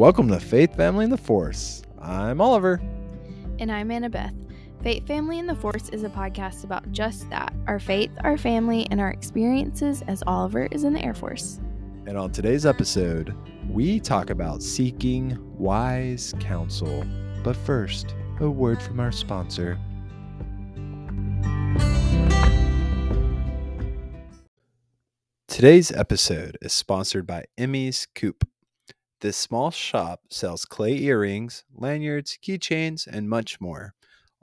Welcome to Faith, Family, and the Force. I'm Oliver. And I'm Annabeth. Faith, Family, and the Force is a podcast about just that our faith, our family, and our experiences as Oliver is in the Air Force. And on today's episode, we talk about seeking wise counsel. But first, a word from our sponsor. Today's episode is sponsored by Emmy's Coop. This small shop sells clay earrings, lanyards, keychains, and much more.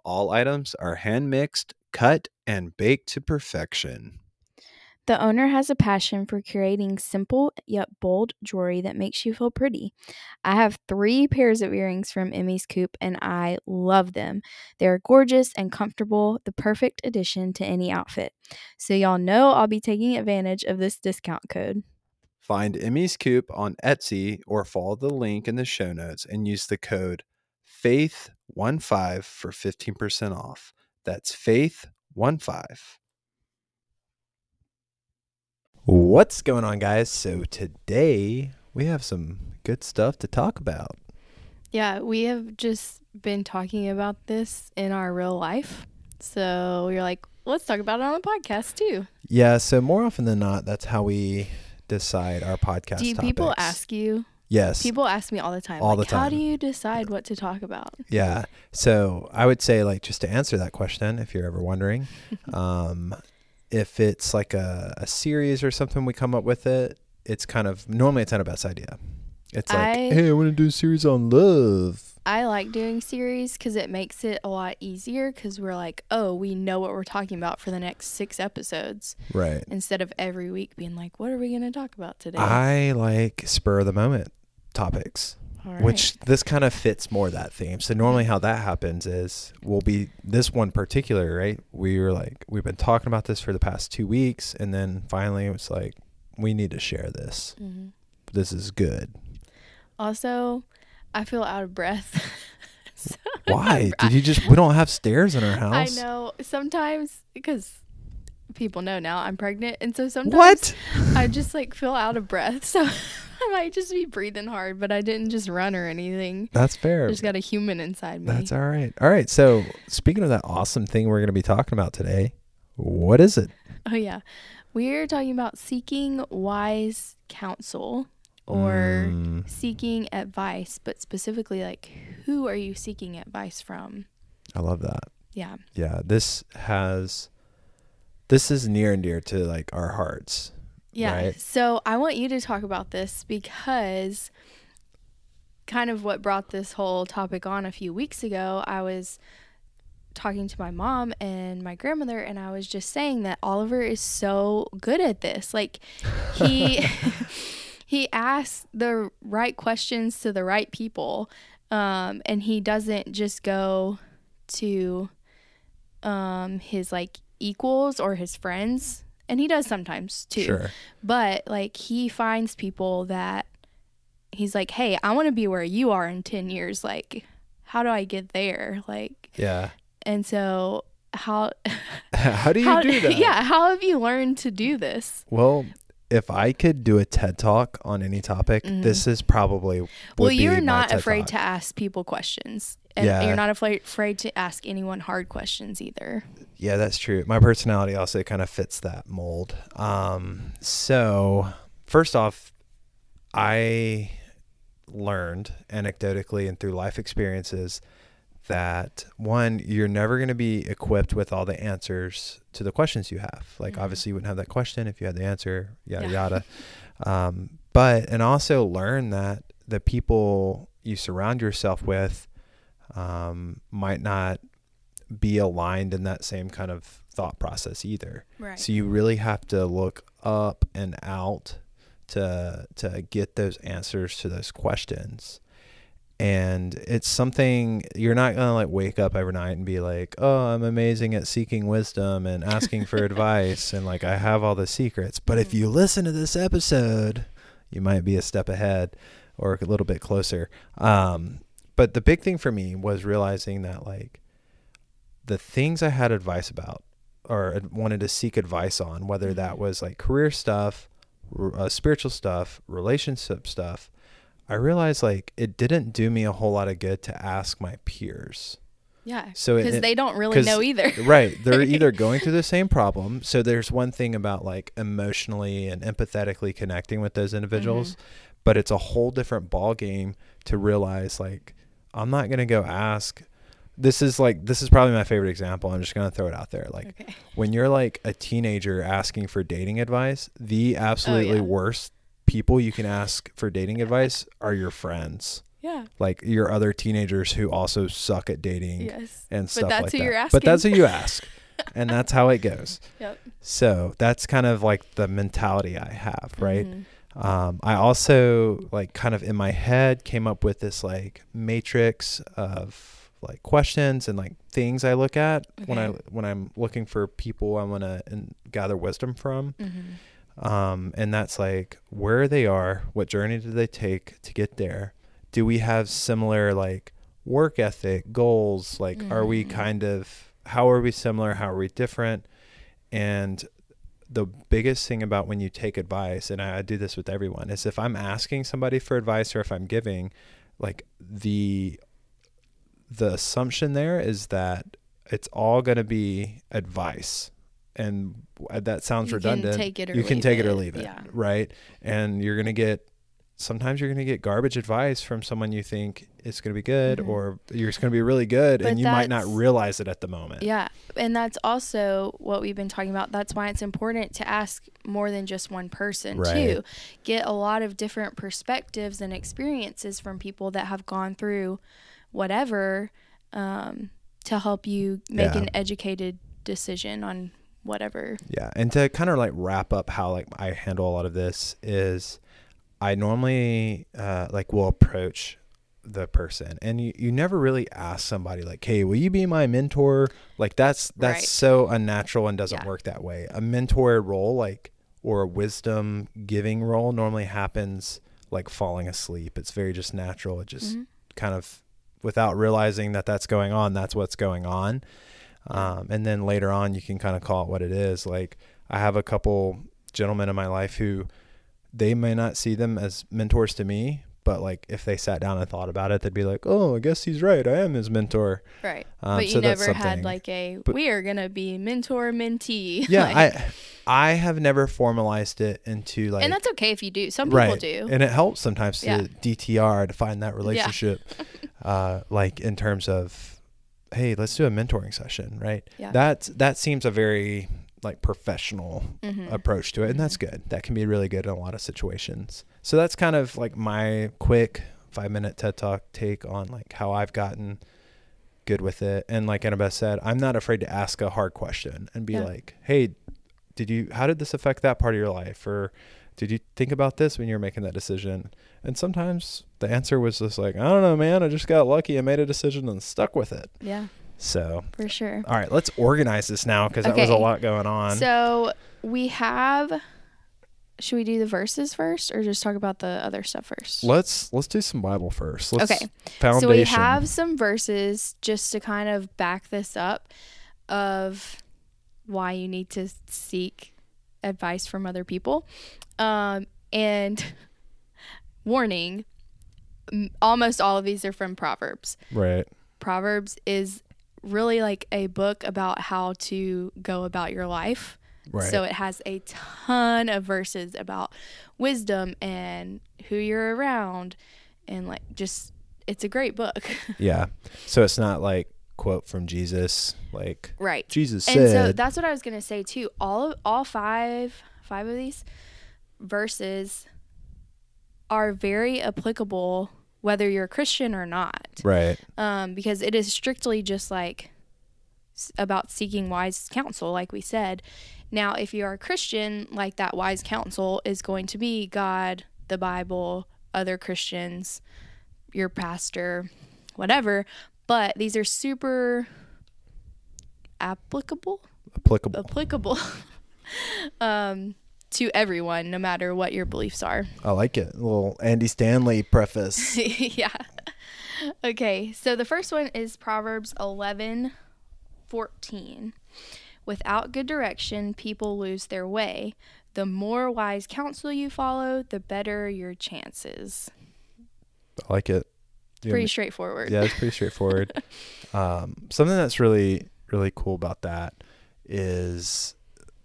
All items are hand mixed, cut, and baked to perfection. The owner has a passion for creating simple yet bold jewelry that makes you feel pretty. I have three pairs of earrings from Emmy's Coop and I love them. They're gorgeous and comfortable, the perfect addition to any outfit. So, y'all know I'll be taking advantage of this discount code. Find Emmy's Coop on Etsy or follow the link in the show notes and use the code FAITH15 for 15% off. That's FAITH15. What's going on, guys? So, today we have some good stuff to talk about. Yeah, we have just been talking about this in our real life. So, we are like, let's talk about it on the podcast too. Yeah, so more often than not, that's how we decide our podcast. Do people ask you? Yes. People ask me all the time. All like, the time. How do you decide what to talk about? Yeah. So I would say, like, just to answer that question, if you're ever wondering, um, if it's like a, a series or something we come up with it, it's kind of normally it's not a best idea. It's like, I- hey, I want to do a series on love. I like doing series because it makes it a lot easier because we're like, oh, we know what we're talking about for the next six episodes Right. instead of every week being like, what are we going to talk about today? I like spur of the moment topics. Right. which this kind of fits more that theme. So normally how that happens is we'll be this one particular, right? We were like we've been talking about this for the past 2 weeks and then finally it was like we need to share this. Mhm. This is good. Also, I feel out of breath. So- Why? Did you just we don't have stairs in our house. I know sometimes because people know now I'm pregnant, and so sometimes What? I just like feel out of breath. So I might just be breathing hard, but I didn't just run or anything. That's fair. There's got a human inside me. That's all right. All right. So, speaking of that awesome thing we're going to be talking about today, what is it? Oh yeah, we're talking about seeking wise counsel or Mm, seeking advice, but specifically like who are you seeking advice from? I love that. Yeah. Yeah, this has this is near and dear to like our hearts. Yeah. Right. So I want you to talk about this because kind of what brought this whole topic on a few weeks ago, I was talking to my mom and my grandmother and I was just saying that Oliver is so good at this. Like he he asks the right questions to the right people. Um and he doesn't just go to um his like equals or his friends and he does sometimes too Sure. but like he finds people that he's like hey i want to be where you are in 10 years like how do i get there like Yeah. and so how How do you how, do that? yeah how have you learned to do this Well, if I could do a TED talk on any topic, Mhm. this is probably well you're not afraid Talk. to ask people questions and Yeah. you're not afraid afraid to ask anyone hard questions either Yeah, that's true. My personality also kind of fits that mold. Um, so first off, I learned anecdotally and through life experiences that one, you're never going to be equipped with all the answers to the questions you have. Like Mhm. obviously you wouldn't have that question if you had the answer, yada Yeah. yada. Um, but and also learn that the people you surround yourself with um, might not be aligned in that same kind of thought process either. right So you really have to look up and out to to get those answers to those questions. And it's something you're not gonna like wake up every night and be like, "Oh, I'm amazing at seeking wisdom and asking for advice, and like I have all the secrets." But if Mhm. you listen to this episode, you might be a step ahead or a little bit closer. Um, but the big thing for me was realizing that like the things I had advice about or wanted to seek advice on, whether that Mhm. was like career stuff, r- uh, spiritual stuff, relationship stuff, I realized like it didn't do me a whole lot of good to ask my peers. Yeah. So because they don't really know either. right. They're either going through the same problem. So there's one thing about like emotionally and empathetically connecting with those individuals, mm-hmm. but it's a whole different ball game to realize like I'm not going to go ask this is like this is probably my favorite example. I'm just going to throw it out there. Like Okay. when you're like a teenager asking for dating advice, the absolutely Oh, yeah. worst people you can ask for dating advice are your friends. Yeah. Like your other teenagers who also suck at dating Yes. and stuff that's like who that. But that's who you ask. and that's how it goes. Yep. So that's kind of like the mentality I have, right? Mhm. Um, I also like kind of in my head came up with this like matrix of like questions and like things I look at when I when I'm looking for people I want to gather wisdom from. Mhm. Um, and that's like where they are, what journey did they take to get there? Do we have similar like work ethic, goals? Like, are we Mm. kind of, how are we similar? How are we different? And the biggest thing about when you take advice, and I, I do this with everyone, is if I'm asking somebody for advice or if I'm giving, like the the assumption there is that it's all going to be advice and that sounds You can redundant take it or you can take it or leave it yeah. right and you're going to get sometimes you're going to get garbage advice from someone you think is going to be good Mhm. or you're going to be really good But and you might not realize it at the moment Yeah. And that's also what we've been talking about. That's why it's important to ask more than just one person, Right. too. Get a lot of different perspectives and experiences from people that have gone through whatever um, to help you make Yeah. an educated decision on whatever. Yeah, and to kind of like wrap up how like I handle a lot of this is I normally uh, like will approach the person and you, you never really ask somebody like hey will you be my mentor like that's that's Right. so unnatural and doesn't Yeah. work that way a mentor role like or a wisdom giving role normally happens like falling asleep it's very just natural it just Mhm. kind of without realizing that that's going on that's what's going on um, and then later on you can kind of call it what it is like i have a couple gentlemen in my life who they may not see them as mentors to me but like if they sat down and thought about it they'd be like oh i guess he's right i am his mentor Right. um, but you so never had like a, But- we are going to be mentor mentee. yeah like- i i have never formalized it into like and that's okay if you do. Some people right do. and it helps sometimes Yeah. to dtr to find that relationship uh like in terms of hey let's do a mentoring session right Yeah. that that seems a very like professional Mhm. approach to it and that's good that can be really good in a lot of situations so that's kind of like my quick five minute ted talk take on like how i've gotten good with it and like annabeth said i'm not afraid to ask a hard question and be Yeah. like hey did you how did this affect that part of your life or did you think about this when you were making that decision and sometimes the answer was just like i don't know man i just got lucky i made a decision and stuck with it yeah, so for sure. all right let's organize this now because that was a lot going on So we have. Should we do the verses first, or just talk about the other stuff first? Let's let's do some Bible first. Let's Okay. Foundation. So we have some verses just to kind of back this up of why you need to seek advice from other people. Um, and warning, almost all of these are from Proverbs. right. Proverbs is really like a book about how to go about your life. Right. So it has a ton of verses about wisdom and who you're around and like just it's a great book. yeah. So it's not like quote from Jesus, like right. Jesus And so that's what I was going to say too. All of all five five of these verses are very applicable whether you're a Christian or not. right. um, because it is strictly just like s- about seeking wise counsel, like we said. Now, if you are a Christian, like that wise counsel is going to be God, the Bible, other Christians, your pastor, whatever. But these are super applicable, Applicable. applicable um, to everyone, no matter what your beliefs are. I like it. A little Andy Stanley preface. yeah. Okay, so the first one is Proverbs 11 14. Without good direction, people lose their way. The more wise counsel you follow, the better your chances. I like it. Pretty straightforward. yeah, it's pretty straightforward. um, something that's really really cool about that is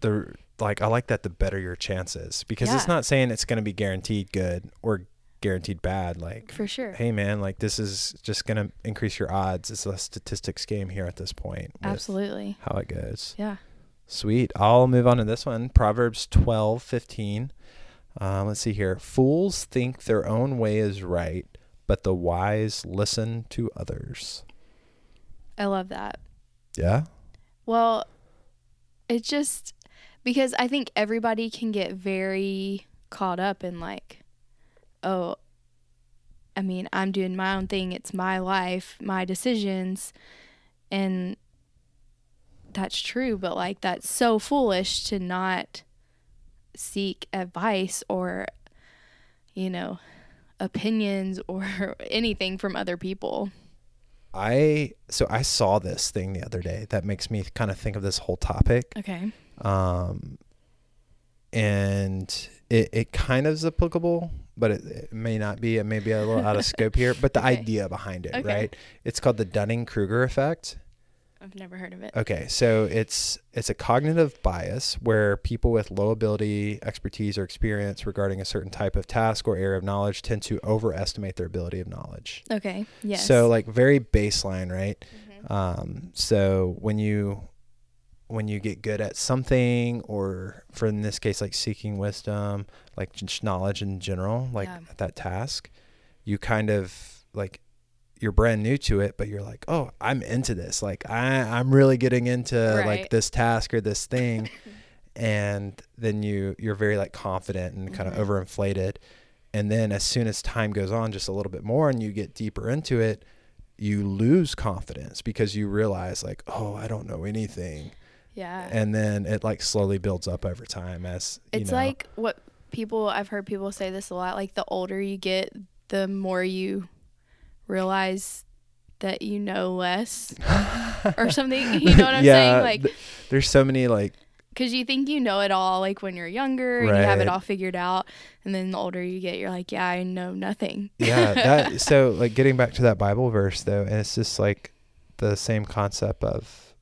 the like I like that the better your chances because it's not saying it's going to be guaranteed good or guaranteed bad. Like, For sure. hey man, like this is just going to increase your odds. It's a statistics game here at this point. Absolutely. How it goes. Yeah. Sweet. I'll move on to this one. Proverbs twelve fifteen. Um, let's see here. Fools think their own way is right, but the wise listen to others. I love that. Yeah. Well, it just because I think everybody can get very caught up in like, oh, I mean, I'm doing my own thing. It's my life, my decisions. And that's true, but like, that's so foolish to not seek advice or, you know, opinions or anything from other people. I so I saw this thing the other day that makes me kind of think of this whole topic. Okay. Um, and it, it kind of is applicable, but it, it may not be. It may be a little out of scope here. But the Okay. idea behind it, Okay. right? It's called the Dunning Kruger effect. I've never heard of it. Okay, so it's it's a cognitive bias where people with low ability, expertise, or experience regarding a certain type of task or area of knowledge tend to overestimate their ability of knowledge. Okay. Yes. So like very baseline, right? Mhm. Um, so when you when you get good at something, or for in this case, like seeking wisdom, like just knowledge in general, like Yeah. that task, you kind of like you're brand new to it, but you're like, oh, I'm into this. Like I I'm really getting into like this task or this thing, and then you you're very like confident and kind Mhm. of overinflated, and then as soon as time goes on, just a little bit more, and you get deeper into it you lose confidence because you realize like oh i don't know anything yeah. and then it like slowly builds up over time as you It's know. like what people I've heard people say this a lot like the older you get, the more you realize that you know less or something. You know what I'm Yeah, saying? Like th- there's so many like cuz you think you know it all like when you're younger and you have it all figured out and then the older you get you're like, yeah, I know nothing. yeah that so like getting back to that bible verse though and it's just like the same concept of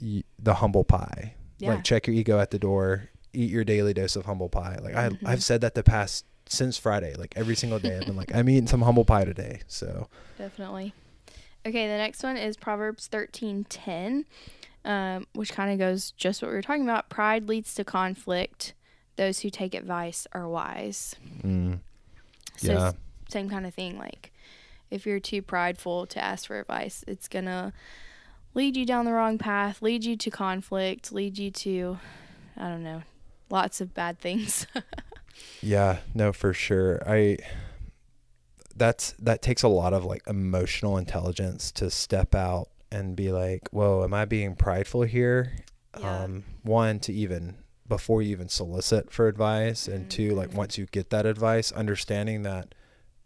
y- the humble pie Yeah. like check your ego at the door eat your daily dose of humble pie like I, Mhm. i've said that the past since friday like every single day i've been like i'm eating some humble pie today so Definitely. Okay, the next one is Proverbs thirteen ten, um, which kind of goes just what we were talking about. Pride leads to conflict. Those who take advice are wise. mm, So yeah same kind of thing. Like if you're too prideful to ask for advice, it's gonna lead you down the wrong path, lead you to conflict, lead you to I don't know, lots of bad things. Yeah, no, for sure. I that's that takes a lot of like emotional intelligence to step out and be like, "Whoa, am I being prideful here?" Yeah. Um, one to even before you even solicit for advice, and two, like once you get that advice, understanding that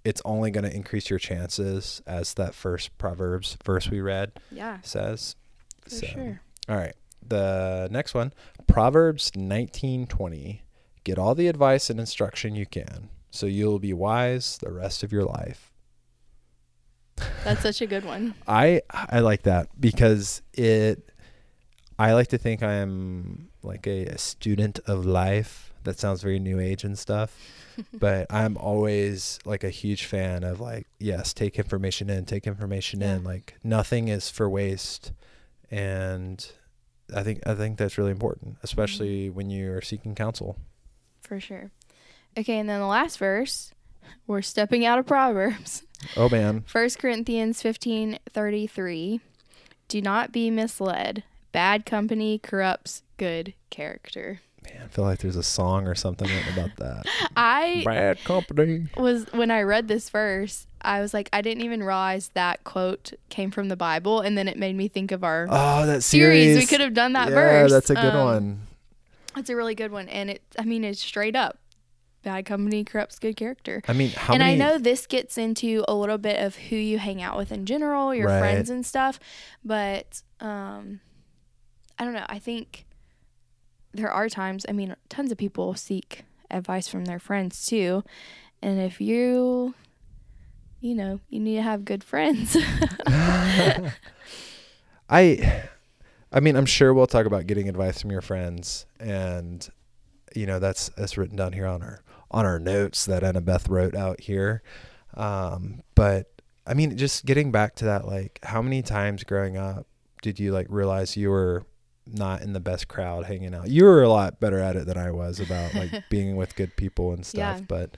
it's only going to increase your chances, as that first Proverbs verse we read yeah, says. for So, sure. all right. The next one, Proverbs 19:20. Get all the advice and instruction you can, so you'll be wise the rest of your life. That's such a good one. I I like that because it I like to think I'm like a, a student of life. That sounds very new age and stuff. but I'm always like a huge fan of like, yes, take information in, take information Yeah. in. Like nothing is for waste. And I think I think that's really important, especially mm-hmm. when you are seeking counsel. For sure. Okay, and then the last verse, we're stepping out of Proverbs. Oh man. 1 Corinthians 15 33. Do not be misled. Bad company corrupts good character. Man, I feel like there's a song or something about that. I Bad company. was, when I read this verse, I was like, I didn't even realize that quote came from the Bible. And then it made me think of our Oh, that series. series. We could have done that yeah, verse. that's a good Um, one. It's a really good one. And it, I mean, it's straight up. Bad company corrupts good character. I mean, how and many? I know this gets into a little bit of who you hang out with in general, your Right. friends and stuff, but um I don't know. I think there are times, I mean, tons of people seek advice from their friends too. And if you you know, you need to have good friends. I I mean, I'm sure we'll talk about getting advice from your friends and you know, that's that's written down here on our on our notes that Annabeth wrote out here. Um, but I mean, just getting back to that like how many times growing up did you like realize you were not in the best crowd hanging out? You were a lot better at it than I was about like being with good people and stuff, Yeah. but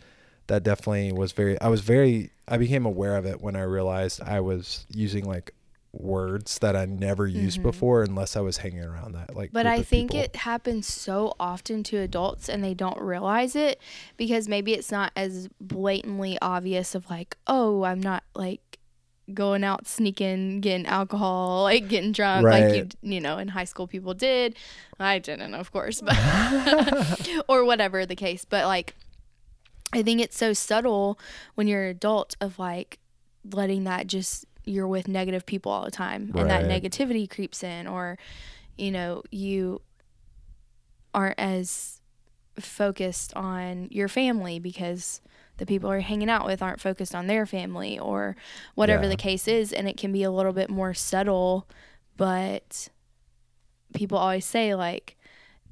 that definitely was very I was very I became aware of it when I realized I was using like words that I never used Mhm. before unless I was hanging around that like But I think people. it happens so often to adults and they don't realize it because maybe it's not as blatantly obvious of like, oh, I'm not like going out sneaking, getting alcohol, like getting drunk like you you know, in high school people did. I didn't, of course, but or whatever the case, but like I think it's so subtle when you're an adult of like letting that just you're with negative people all the time and that negativity creeps in or you know you aren't as focused on your family because the people you're hanging out with aren't focused on their family or whatever Yeah. the case is and it can be a little bit more subtle but people always say like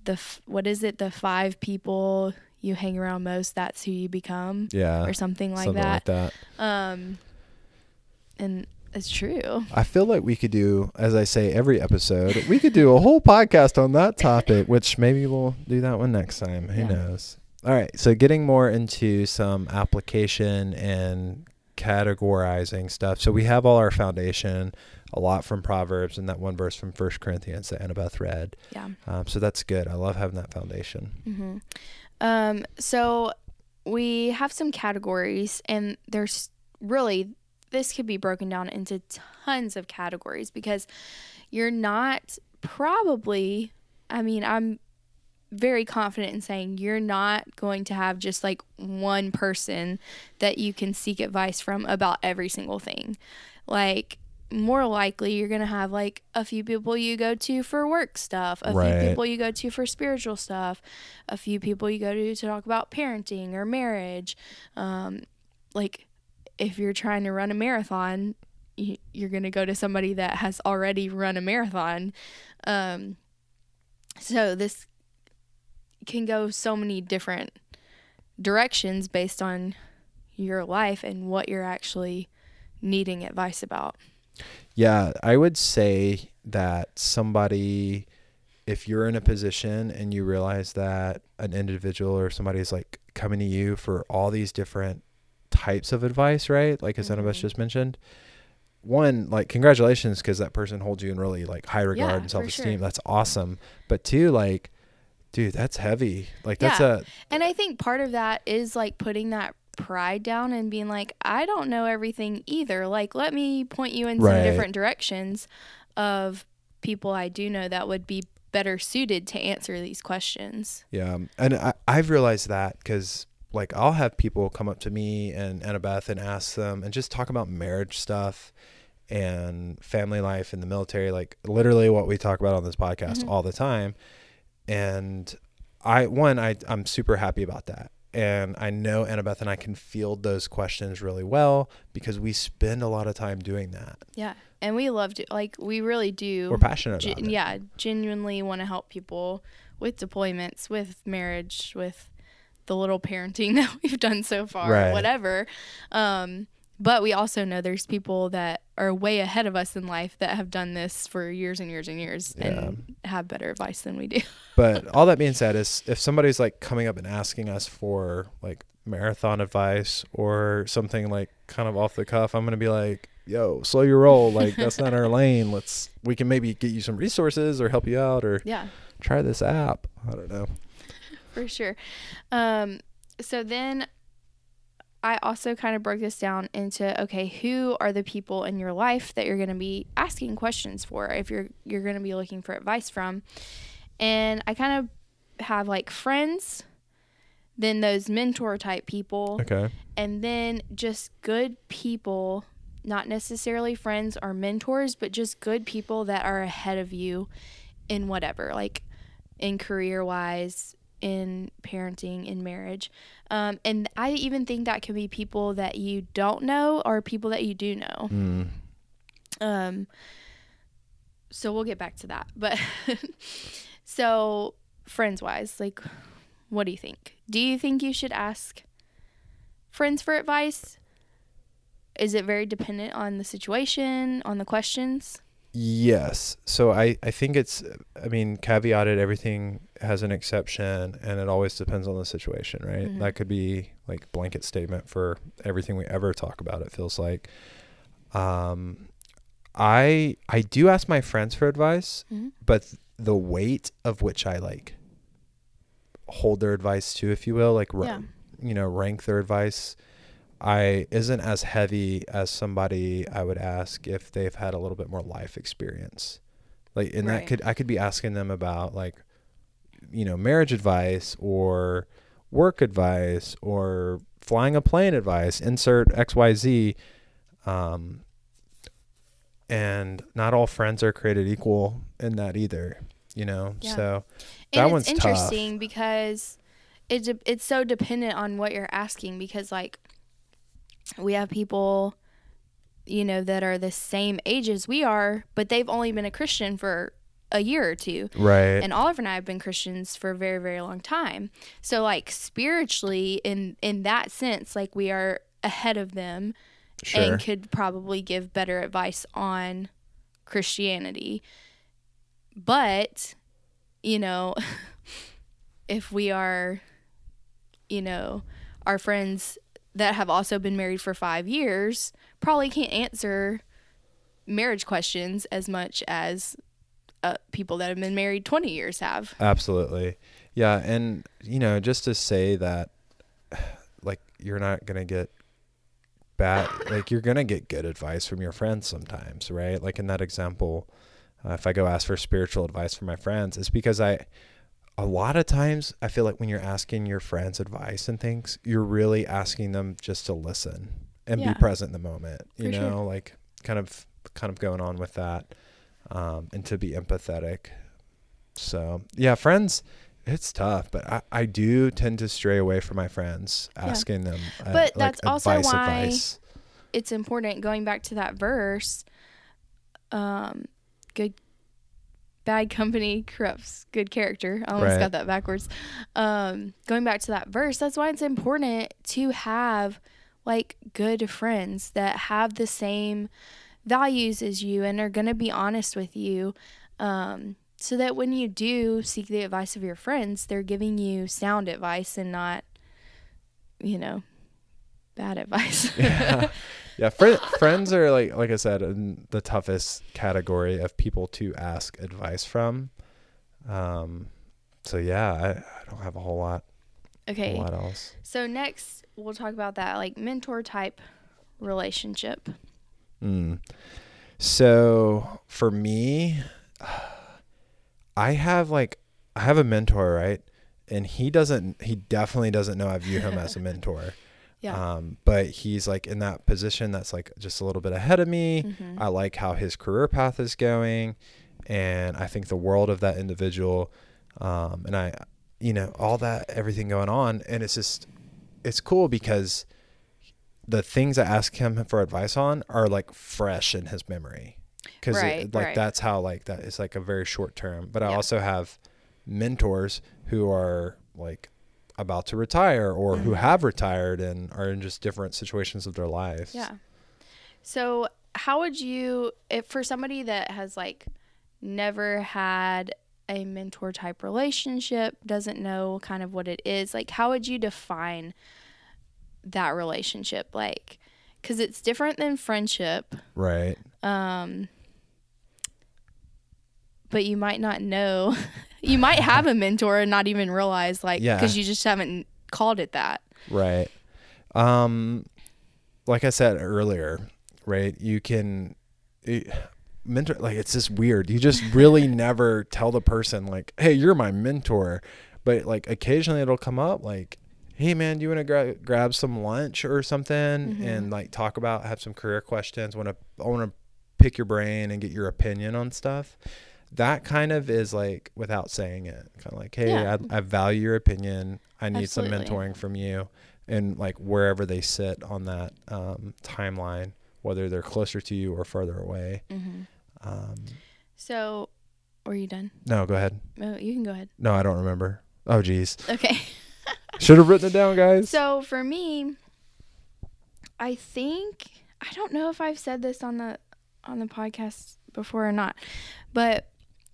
the f- what is it the five people you hang around most that's who you become yeah. or something like something that like that. um and it's true I feel like we could do, as I say every episode, we could do a whole podcast on that topic, which maybe we'll do that one next time. Who Yeah. knows? All right. So, getting more into some application and categorizing stuff. So, we have all our foundation, a lot from Proverbs, and that one verse from First Corinthians that Annabeth read. yeah Um, so, that's good. I love having that foundation. Mm-hmm. Um, so we have some categories, and there's really this could be broken down into tons of categories because you're not probably. I mean, I'm very confident in saying you're not going to have just like one person that you can seek advice from about every single thing. Like more likely you're going to have like a few people you go to for work stuff, a Right. few people you go to for spiritual stuff, a few people you go to to talk about parenting or marriage. Um, like if you're trying to run a marathon, you, you're going to go to somebody that has already run a marathon. Um, so this can go so many different directions based on your life and what you're actually needing advice about. Yeah, I would say that somebody, if you're in a position and you realize that an individual or somebody is like coming to you for all these different types of advice, right? Like as Annabeth Mhm. just mentioned, one, like congratulations because that person holds you in really like high regard Yeah, and self esteem. sure. That's awesome. But two, like, dude, that's heavy. Like that's Yeah. a And I think part of that is like putting that pride down and being like, I don't know everything either. Like, let me point you in some Right. different directions of people I do know that would be better suited to answer these questions. Yeah, and I, I've realized that because like I'll have people come up to me and Annabeth and ask them and just talk about marriage stuff and family life in the military, like literally what we talk about on this podcast Mhm. all the time. And I one I I'm super happy about that. And I know Annabeth and I can field those questions really well because we spend a lot of time doing that. Yeah. And we love to, like, we really do. We're passionate ge- about it. yeah, genuinely want to help people with deployments, with marriage, with the little parenting that we've done so far, Right. whatever. Um, but we also know there's people that are way ahead of us in life that have done this for years and years and years and have better advice than we do. But all that being said, is if somebody's like coming up and asking us for like marathon advice or something like kind of off the cuff, I'm gonna be like, "Yo, slow your roll. Like that's not our lane. Let's we can maybe get you some resources or help you out or Yeah, try this app. I don't know. For sure. Um, so then I also kind of broke this down into okay, who are the people in your life that you're going to be asking questions for if you're you're going to be looking for advice from. And I kind of have like friends, then those mentor type people, Okay. and then just good people, not necessarily friends or mentors, but just good people that are ahead of you in whatever, like in career wise, in parenting in marriage. Um, and I even think that can be people that you don't know or people that you do know. Mm. Um, so we'll get back to that. But so, friends wise, like, what do you think? Do you think you should ask friends for advice? Is it very dependent on the situation, on the questions? Yes. So I, I think it's, I mean, caveated, everything has an exception and it always depends on the situation, right? Mhm. That could be like blanket statement for everything we ever talk about, it feels like. Um, I, I do ask my friends for advice, Mhm. but the weight of which I like hold their advice to, if you will, like, ra- Yeah. you know, rank their advice, I isn't as heavy as somebody I would ask if they've had a little bit more life experience. Like, and Right. that could I could be asking them about like, you know, marriage advice or work advice or flying a plane advice. Insert X Y Z. Um, and not all friends are created equal in that either. You know, Yeah. so that and one's it's tough. interesting because it de- it's so dependent on what you're asking because like we have people you know that are the same age as we are but they've only been a christian for a year or two right. and oliver and i have been christians for a very very long time so like spiritually in in that sense like we are ahead of them sure. and could probably give better advice on Christianity. But, you know, if we are, you know, our friends that have also been married for five years probably can't answer marriage questions as much as uh, people that have been married 20 years have. Absolutely. Yeah. And, you know, just to say that, like, you're not going to get bad, like, you're going to get good advice from your friends sometimes, right? Like, in that example, uh, if I go ask for spiritual advice from my friends, it's because I, a lot of times, I feel like when you're asking your friends advice and things, you're really asking them just to listen and Yeah. be present in the moment, you For sure. know, like, kind of, kind of going on with that, um, and to be empathetic. So, yeah, friends, it's tough, but I, I do tend to stray away from my friends Yeah. asking them uh, But like that's also advice, why- advice. it's important going back to that verse um good bad company corrupts good character. I almost Right. got that backwards. Um going back to that verse that's why it's important to have like good friends that have the same values as you and are going to be honest with you um so that when you do seek the advice of your friends they're giving you sound advice and not you know bad advice. Yeah, yeah. Fri friends are like, like I said, in the toughest category of people to ask advice from. Um, so yeah, I, I don't have a whole lot, okay lot else. So next we'll talk about that like mentor type relationship. Mm. So for me, I have like I have a mentor, right? And he doesn't he definitely doesn't know I view him as a mentor. Yeah. Um, but he's like in that position that's like just a little bit ahead of me. Mhm. I like how his career path is going and I think the world of that individual um, and I you know all that everything going on and it's just it's cool because the things I ask him for advice on are like fresh in his memory because Right, like right. that's how like that is like a very short term but I Yeah. also have mentors who are like about to retire or who Mhm. have retired and are in just different situations of their lives Yeah. So how would you if for somebody that has like never had a mentor type relationship, doesn't know kind of what it is, like how would you define that relationship like cuz it's different than friendship. right Um but you might not know. you might have a mentor and not even realize like Yeah. cuz you just haven't called it that. Right. Um, like I said earlier, right? You can it, mentor. Like it's just weird. You just really never tell the person like, "Hey, you're my mentor," but like occasionally it'll come up like. Hey man, do you want to gra- grab some lunch or something Mhm. and like talk about have some career questions? Want to I want to pick your brain and get your opinion on stuff. That kind of is like without saying it, kind of like, hey, Yeah. I, I value your opinion. I need Absolutely. some mentoring from you, and like wherever they sit on that um, timeline, whether they're closer to you or further away. Mm-hmm. Um, So, were you done? no, go ahead. Oh, you can go ahead. No, I don't remember. Oh, geez, Okay. should have written it down, guys. So for me, I think I don't know if I've said this on the on the podcast before or not, but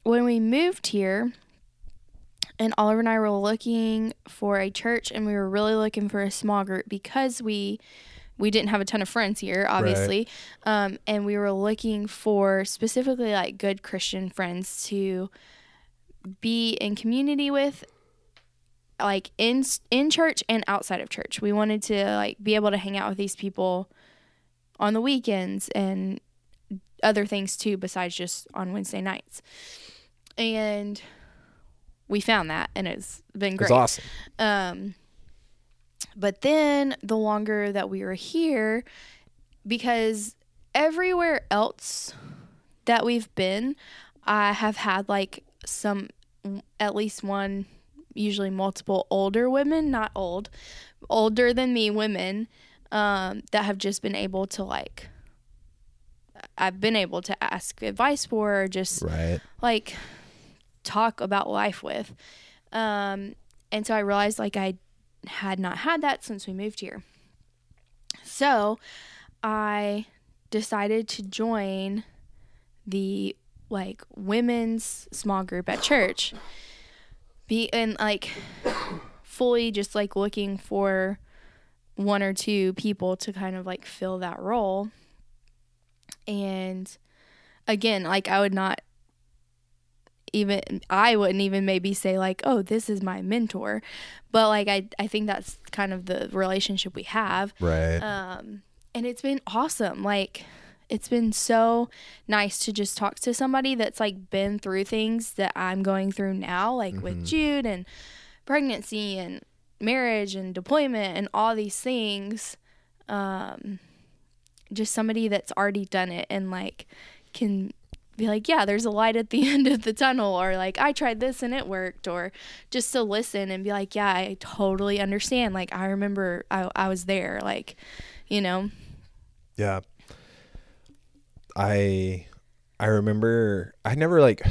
when we moved here, and Oliver and I were looking for a church, and we were really looking for a small group because we we didn't have a ton of friends here, obviously, um, and we were looking for specifically like good Christian friends to be in community with like in in church and outside of church. We wanted to like be able to hang out with these people on the weekends and other things too besides just on Wednesday nights. And we found that and it's been it's great. awesome. Um, but then the longer that we were here, because everywhere else that we've been, I have had like some, at least one, usually multiple older women, not old, older than me women, um, that have just been able to like, I've been able to ask advice for, or just Right. like talk about life with. Um, and so I realized like I had not had that since we moved here. So I decided to join the like women's small group at church. Be and like fully just like looking for one or two people to kind of like fill that role. And again, like I would not even I wouldn't even maybe say like, "Oh, this is my mentor." But like I I think that's kind of the relationship we have. Right. Um and it's been awesome. Like it's been so nice to just talk to somebody that's like been through things that I'm going through now, like with Jude and pregnancy and marriage and deployment and all these things. Um, just somebody that's already done it and like can be like, yeah, there's a light at the end of the tunnel, or like, I tried this and it worked, or just to listen and be like, yeah, I totally understand. Like, I remember I, I was there, like, you know, Yeah. I I remember I never like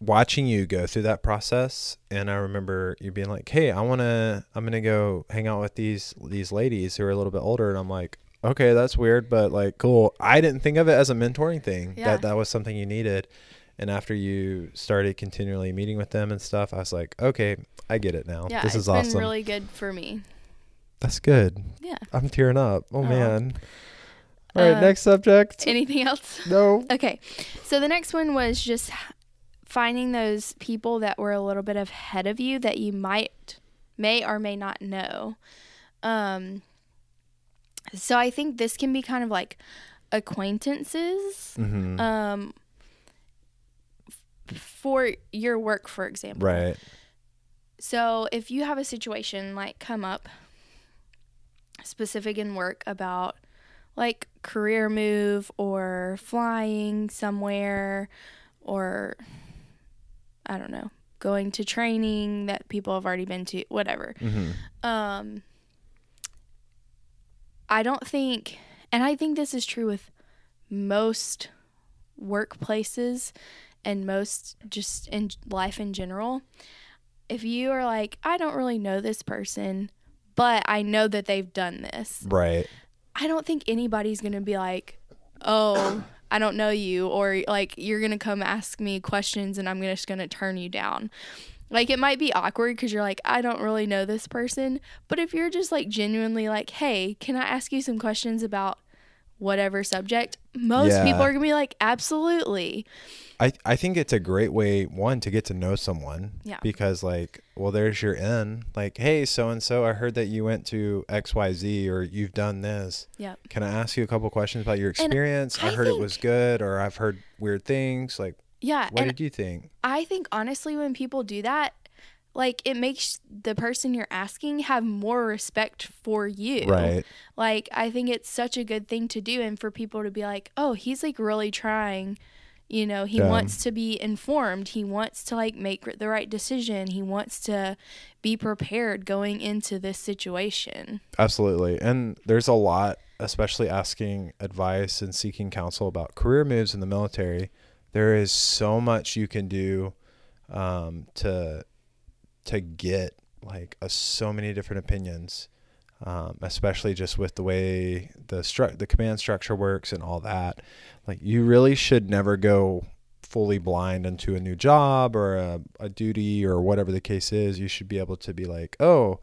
watching you go through that process and I remember you being like, "Hey, I want to I'm going to go hang out with these these ladies who are a little bit older." And I'm like, "Okay, that's weird, but like cool." I didn't think of it as a mentoring thing. Yeah. That that was something you needed. And after you started continually meeting with them and stuff, I was like, "Okay, I get it now. yeah, this is been awesome." really good for me. That's good. Yeah. I'm tearing up. Oh, Oh. man. All right, Uh, next subject. Anything else? No. Okay. So the next one was just finding those people that were a little bit ahead of you that you might may or may not know. Um so I think this can be kind of like acquaintances Mm-hmm. um for your work for example. right. So if you have a situation like come up specific in work about like career move or flying somewhere or I don't know, going to training that people have already been to, whatever. Mm-hmm. Um I don't think and I think this is true with most workplaces and most just in life in general. If you are like, I don't really know this person, but I know that they've done this. Right. I don't think anybody's going to be like, "Oh, I don't know you," or like you're going to come ask me questions and I'm just going to turn you down. Like it might be awkward cuz you're like, "I don't really know this person," but if you're just like genuinely like, "Hey, can I ask you some questions about whatever subject?" Most Yeah. people are going to be like, "Absolutely." I, I think it's a great way one to get to know someone Yeah. because like well there's your in like hey so and so I heard that you went to XYZ or you've done this Yep. can I ask you a couple questions about your And experience I, I heard it was good or I've heard weird things like Yeah, what did you think I think honestly, when people do that, like it makes the person you're asking have more respect for you. right Like I think it's such a good thing to do, and for people to be like, "Oh, he's like really trying," You know, he Yeah. wants to be informed. He wants to like make the right decision. He wants to be prepared going into this situation. Absolutely. And there's a lot, especially asking advice and seeking counsel about career moves in the military. There is so much you can do um, to to get like a, so many different opinions, um, especially just with the way the stru- the command structure works and all that. Like you really should never go fully blind into a new job or a, a duty or whatever the case is. You should be able to be like, oh,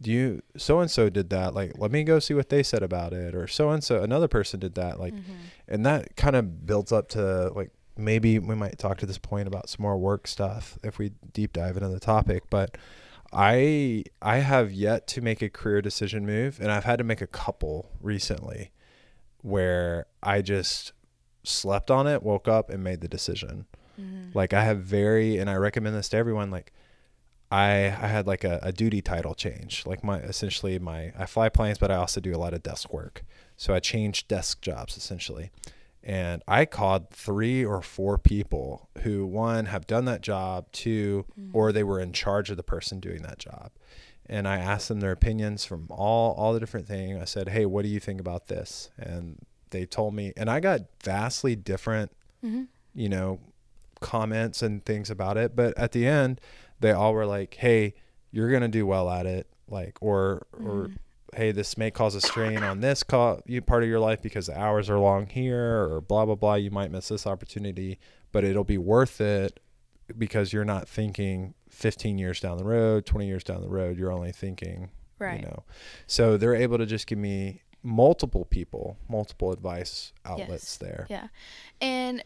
do you so and so did that like let me go see what they said about it or so and so another person did that like and that kind of builds up to like maybe we might talk to this point about some more work stuff if we deep dive into the topic but i i have yet to make a career decision move and i've had to make a couple recently where i just slept on it woke up and made the decision mm-hmm. like i have very and i recommend this to everyone like I I had like a, a duty title change. Like my essentially my I fly planes, but I also do a lot of desk work. So I changed desk jobs essentially. And I called three or four people who one have done that job, two, mm. or they were in charge of the person doing that job. And I asked them their opinions from all all the different things. I said, Hey, what do you think about this? And they told me and I got vastly different, mm-hmm. you know, comments and things about it. But at the end, they all were like, "Hey, you're gonna do well at it," like, or or mm. Hey, this may cause a strain on this co- part of your life because the hours are long here, or blah blah blah. You might miss this opportunity, but it'll be worth it because you're not thinking 15 years down the road, 20 years down the road. You're only thinking, Right. you know. So they're able to just give me multiple people, multiple advice outlets Yes. there. Yeah. And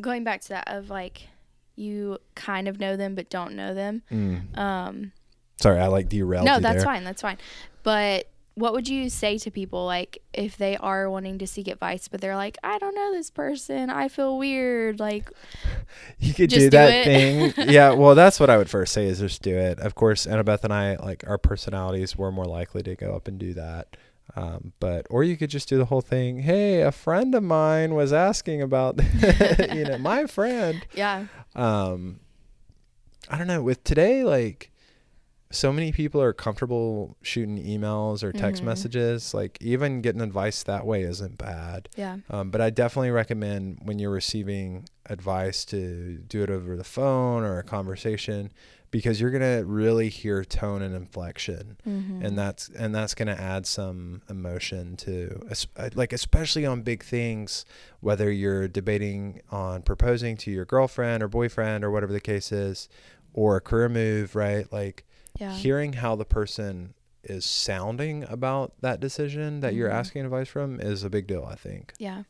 going back to that of like you kind of know them but don't know them. Mm. Um Sorry, I like derailed no, that's there. fine. That's fine. But what would you say to people like if they are wanting to seek advice but they're like, I don't know this person. I feel weird. Like You could do that thing. yeah, well, that's what I would first say is just do it. Of course, Annabeth and I, like our personalities, were more likely to go up and do that. Um, but or you could just do the whole thing. Hey, a friend of mine was asking about, you know, my friend. yeah. Um, I don't know. With today, like, so many people are comfortable shooting emails or text Mhm. messages. Like, even getting advice that way isn't bad. Yeah. Um, but I definitely recommend when you're receiving advice to do it over the phone or a conversation because you're gonna really hear tone and inflection, Mhm. and that's and that's gonna add some emotion to uh, like especially on big things, whether you're debating on proposing to your girlfriend or boyfriend or whatever the case is, or a career move, right? Like yeah. hearing how the person is sounding about that decision that you're Mhm. asking advice from is a big deal, I think. Yeah.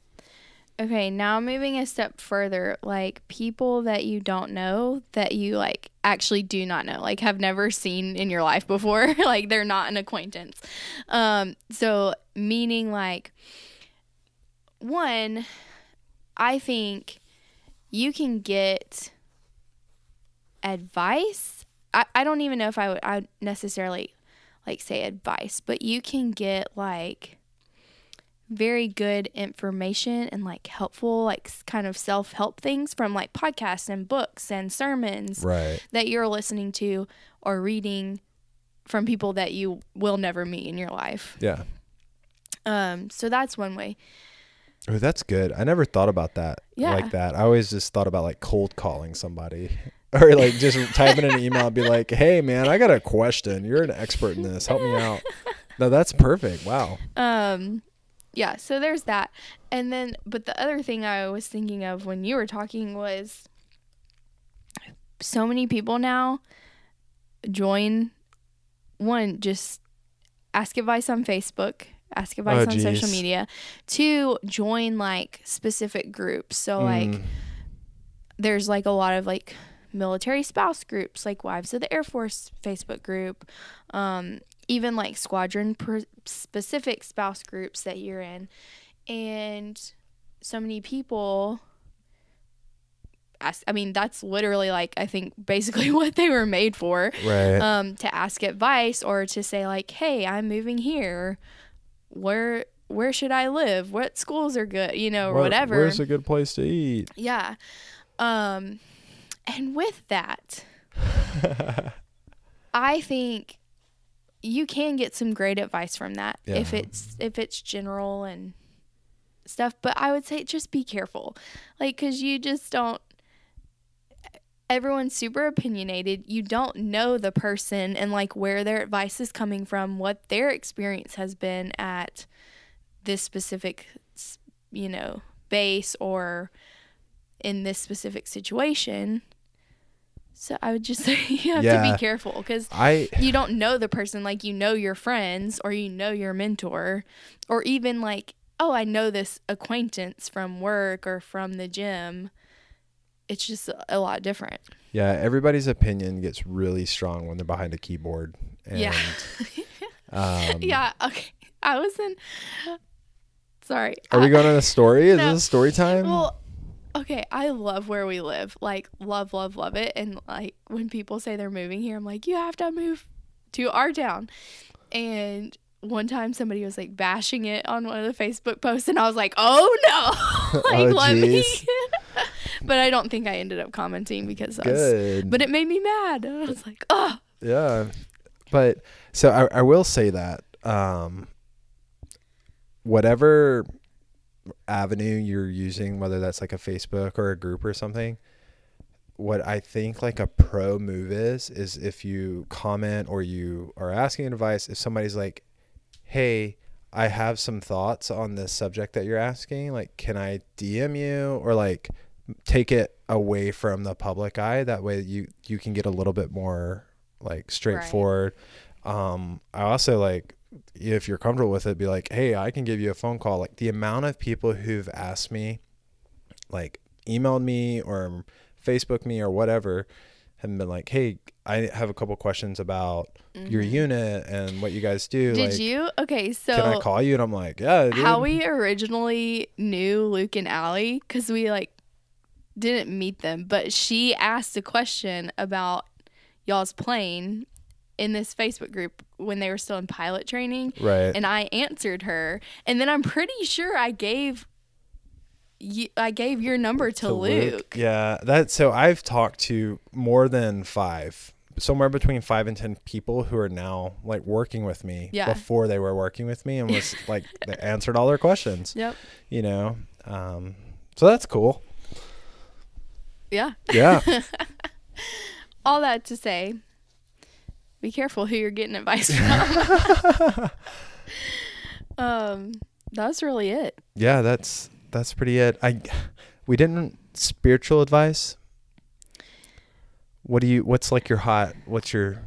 Okay, now moving a step further, like people that you don't know that you like actually do not know, like have never seen in your life before, like they're not an acquaintance. Um so meaning like one I think you can get advice. I, I don't even know if I would I would necessarily like say advice, but you can get like very good information and like helpful like kind of self-help things from like podcasts and books and sermons Right. that you're listening to or reading from people that you will never meet in your life. Yeah. Um so that's one way. Oh, that's good. I never thought about that Yeah. like that. I always just thought about like cold calling somebody or like just type in an email and be like, "Hey, man, I got a question. You're an expert in this. Help me out." No, that's perfect. Wow. Um yeah, so there's that. And then but the other thing I was thinking of when you were talking was so many people now join one just ask advice on Facebook, ask advice Oh, on social media. Two, join like specific groups. So like Mm, there's like a lot of like military spouse groups like wives of the air force facebook group um, even like squadron per- specific spouse groups that you're in and so many people ask i mean that's literally like i think basically what they were made for right. um, to ask advice or to say like hey i'm moving here where where should I live? What schools are good? You know, or whatever. Where's a good place to eat? Yeah. Um and with that, I think you can get some great advice from that if it's if it's general and stuff, but I would say just be careful. Like cuz you just don't everyone's super opinionated. You don't know the person and like where their advice is coming from, what their experience has been at this specific, you know, base or in this specific situation. So I would just say you have to be careful because I you don't know the person like you know your friends or you know your mentor or even like oh I know this acquaintance from work or from the gym. It's just a- a lot different. yeah, everybody's opinion gets really strong when they're behind a keyboard. And, yeah. Um, yeah. Okay. I was in. Sorry. Are we going on a story? Is No. this story time? Well, okay. I love where we live. Like, love, love, love it. And like when people say they're moving here, I'm like, you have to move to our town. And one time somebody was like bashing it on one of the Facebook posts, and I was like, oh no, like Oh, let me. but I don't think I ended up commenting because I was. Good. But it made me mad. I was like, oh, Yeah. But so I, I will say that um, whatever avenue you're using, whether that's like a Facebook or a group or something, what I think like a pro move is, is if you comment or you are asking advice, if somebody's like, hey, I have some thoughts on this subject that you're asking, like, can I DM you or like take it away from the public eye? That way you, you can get a little bit more like straightforward. Um, I also like if you're comfortable with it, be like, hey, I can give you a phone call. Like the amount of people who've asked me, like emailed me or Facebook me or whatever, have been like, hey, I have a couple questions about your unit and what you guys do. Mm-hmm. did like, you? Okay, so can I call you? And I'm like, yeah, dude. how we originally knew Luke and Allie because we like didn't meet them, but she asked a question about y'all's plane in this Facebook group when they were still in pilot training, right. and I answered her, and then I'm pretty sure I gave you, I gave your number to, Luke. Yeah, that so I've talked to more than five, somewhere between five and ten people who are now like working with me Yeah. before they were working with me and was like they answered all their questions. Yep. You know, um, so that's cool. Yeah. Yeah, All that to say, be careful who you're getting advice from. um, that's really it. yeah, that's that's pretty it. I we didn't spiritual advice. What do you? What's like your hot? What's your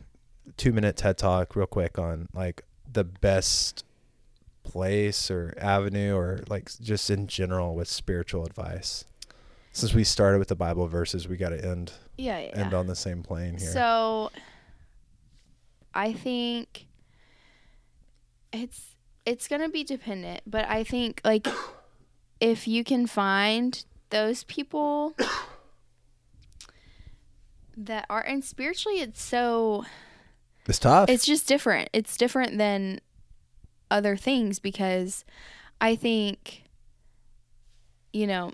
two minute TED talk, real quick, on like the best place or avenue or like just in general with spiritual advice? Since we started with the Bible verses, we got to end Yeah, yeah. end on the same plane here. So I think it's it's going to be dependent, but I think like if you can find those people that are and spiritually it's so it's tough. it's just different. It's different than other things because I think, you know,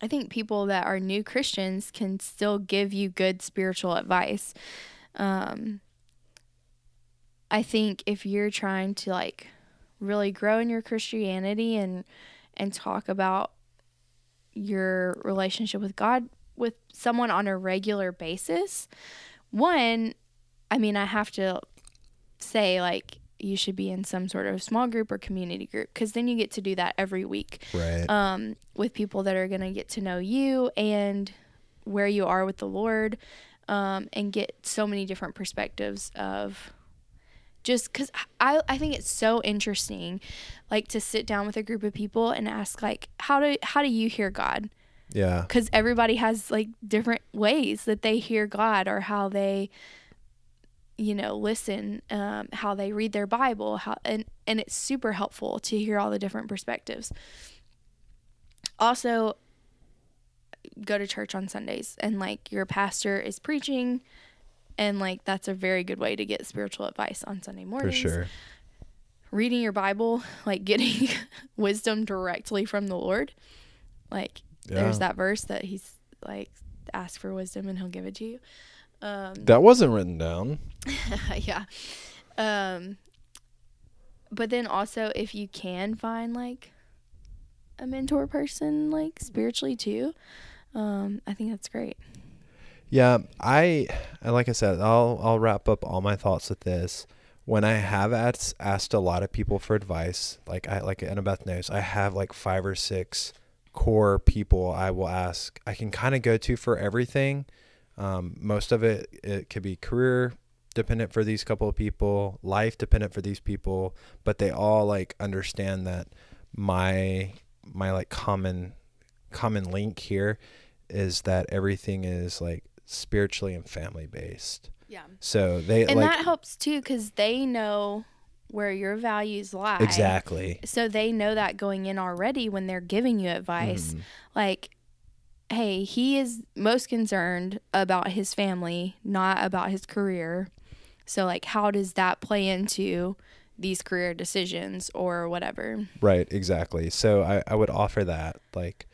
I think people that are new Christians can still give you good spiritual advice. Um, I think if you're trying to like really grow in your Christianity and and talk about your relationship with God with someone on a regular basis, one, I mean, I have to say, like, you should be in some sort of small group or community group because then you get to do that every week right. um, with people that are going to get to know you and where you are with the Lord um, and get so many different perspectives of just because I, I think it's so interesting like to sit down with a group of people and ask like how do how do you hear God yeah. because everybody has like different ways that they hear God or how they you know listen um, how they read their bible how and and it's super helpful to hear all the different perspectives also go to church on sundays and like your pastor is preaching and like that's a very good way to get spiritual advice on sunday mornings. For sure. reading your Bible, like getting wisdom directly from the Lord. Like there's that verse that he's like ask for wisdom and he'll give it to you. Um That wasn't written down. yeah. Um but then also if you can find like a mentor person like spiritually too, um I think that's great. Yeah, I like I said, I'll I'll wrap up all my thoughts with this. When I have asked, asked a lot of people for advice, like I like Annabeth knows, I have like five or six core people I will ask. I can kind of go to for everything. Um, most of it it could be career dependent for these couple of people, life dependent for these people, but they all like understand that my my like common common link here is that everything is like spiritually and family based. Yeah. So they And like that helps too cuz they know where your values lie. exactly. So they know that going in already when they're giving you advice. Mhm. Like, hey, he is most concerned about his family, not about his career. So, like, how does that play into these career decisions or whatever? Right, exactly. So I, I would offer that like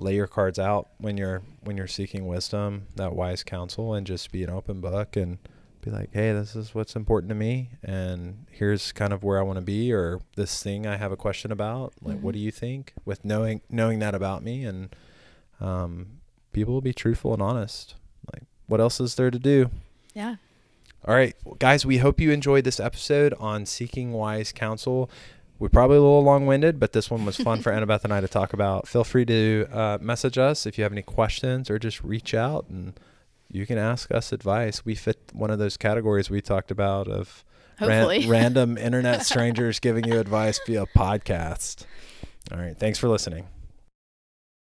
lay your cards out when you're when you're seeking wisdom, that wise counsel and just be an open book and be like, "Hey, this is what's important to me and here's kind of where I want to be or this thing I have a question about. Like, what Mhm. do you think?" With knowing knowing that about me and um people will be truthful and honest. Like, what else is there to do? Yeah. All right, guys, we hope you enjoyed this episode on seeking wise counsel. We're probably a little long winded, but this one was fun for Annabeth and I to talk about. Feel free to uh, message us if you have any questions or just reach out and you can ask us advice. We fit one of those categories we talked about of ran- random internet strangers giving you advice via podcast. All right, thanks for listening.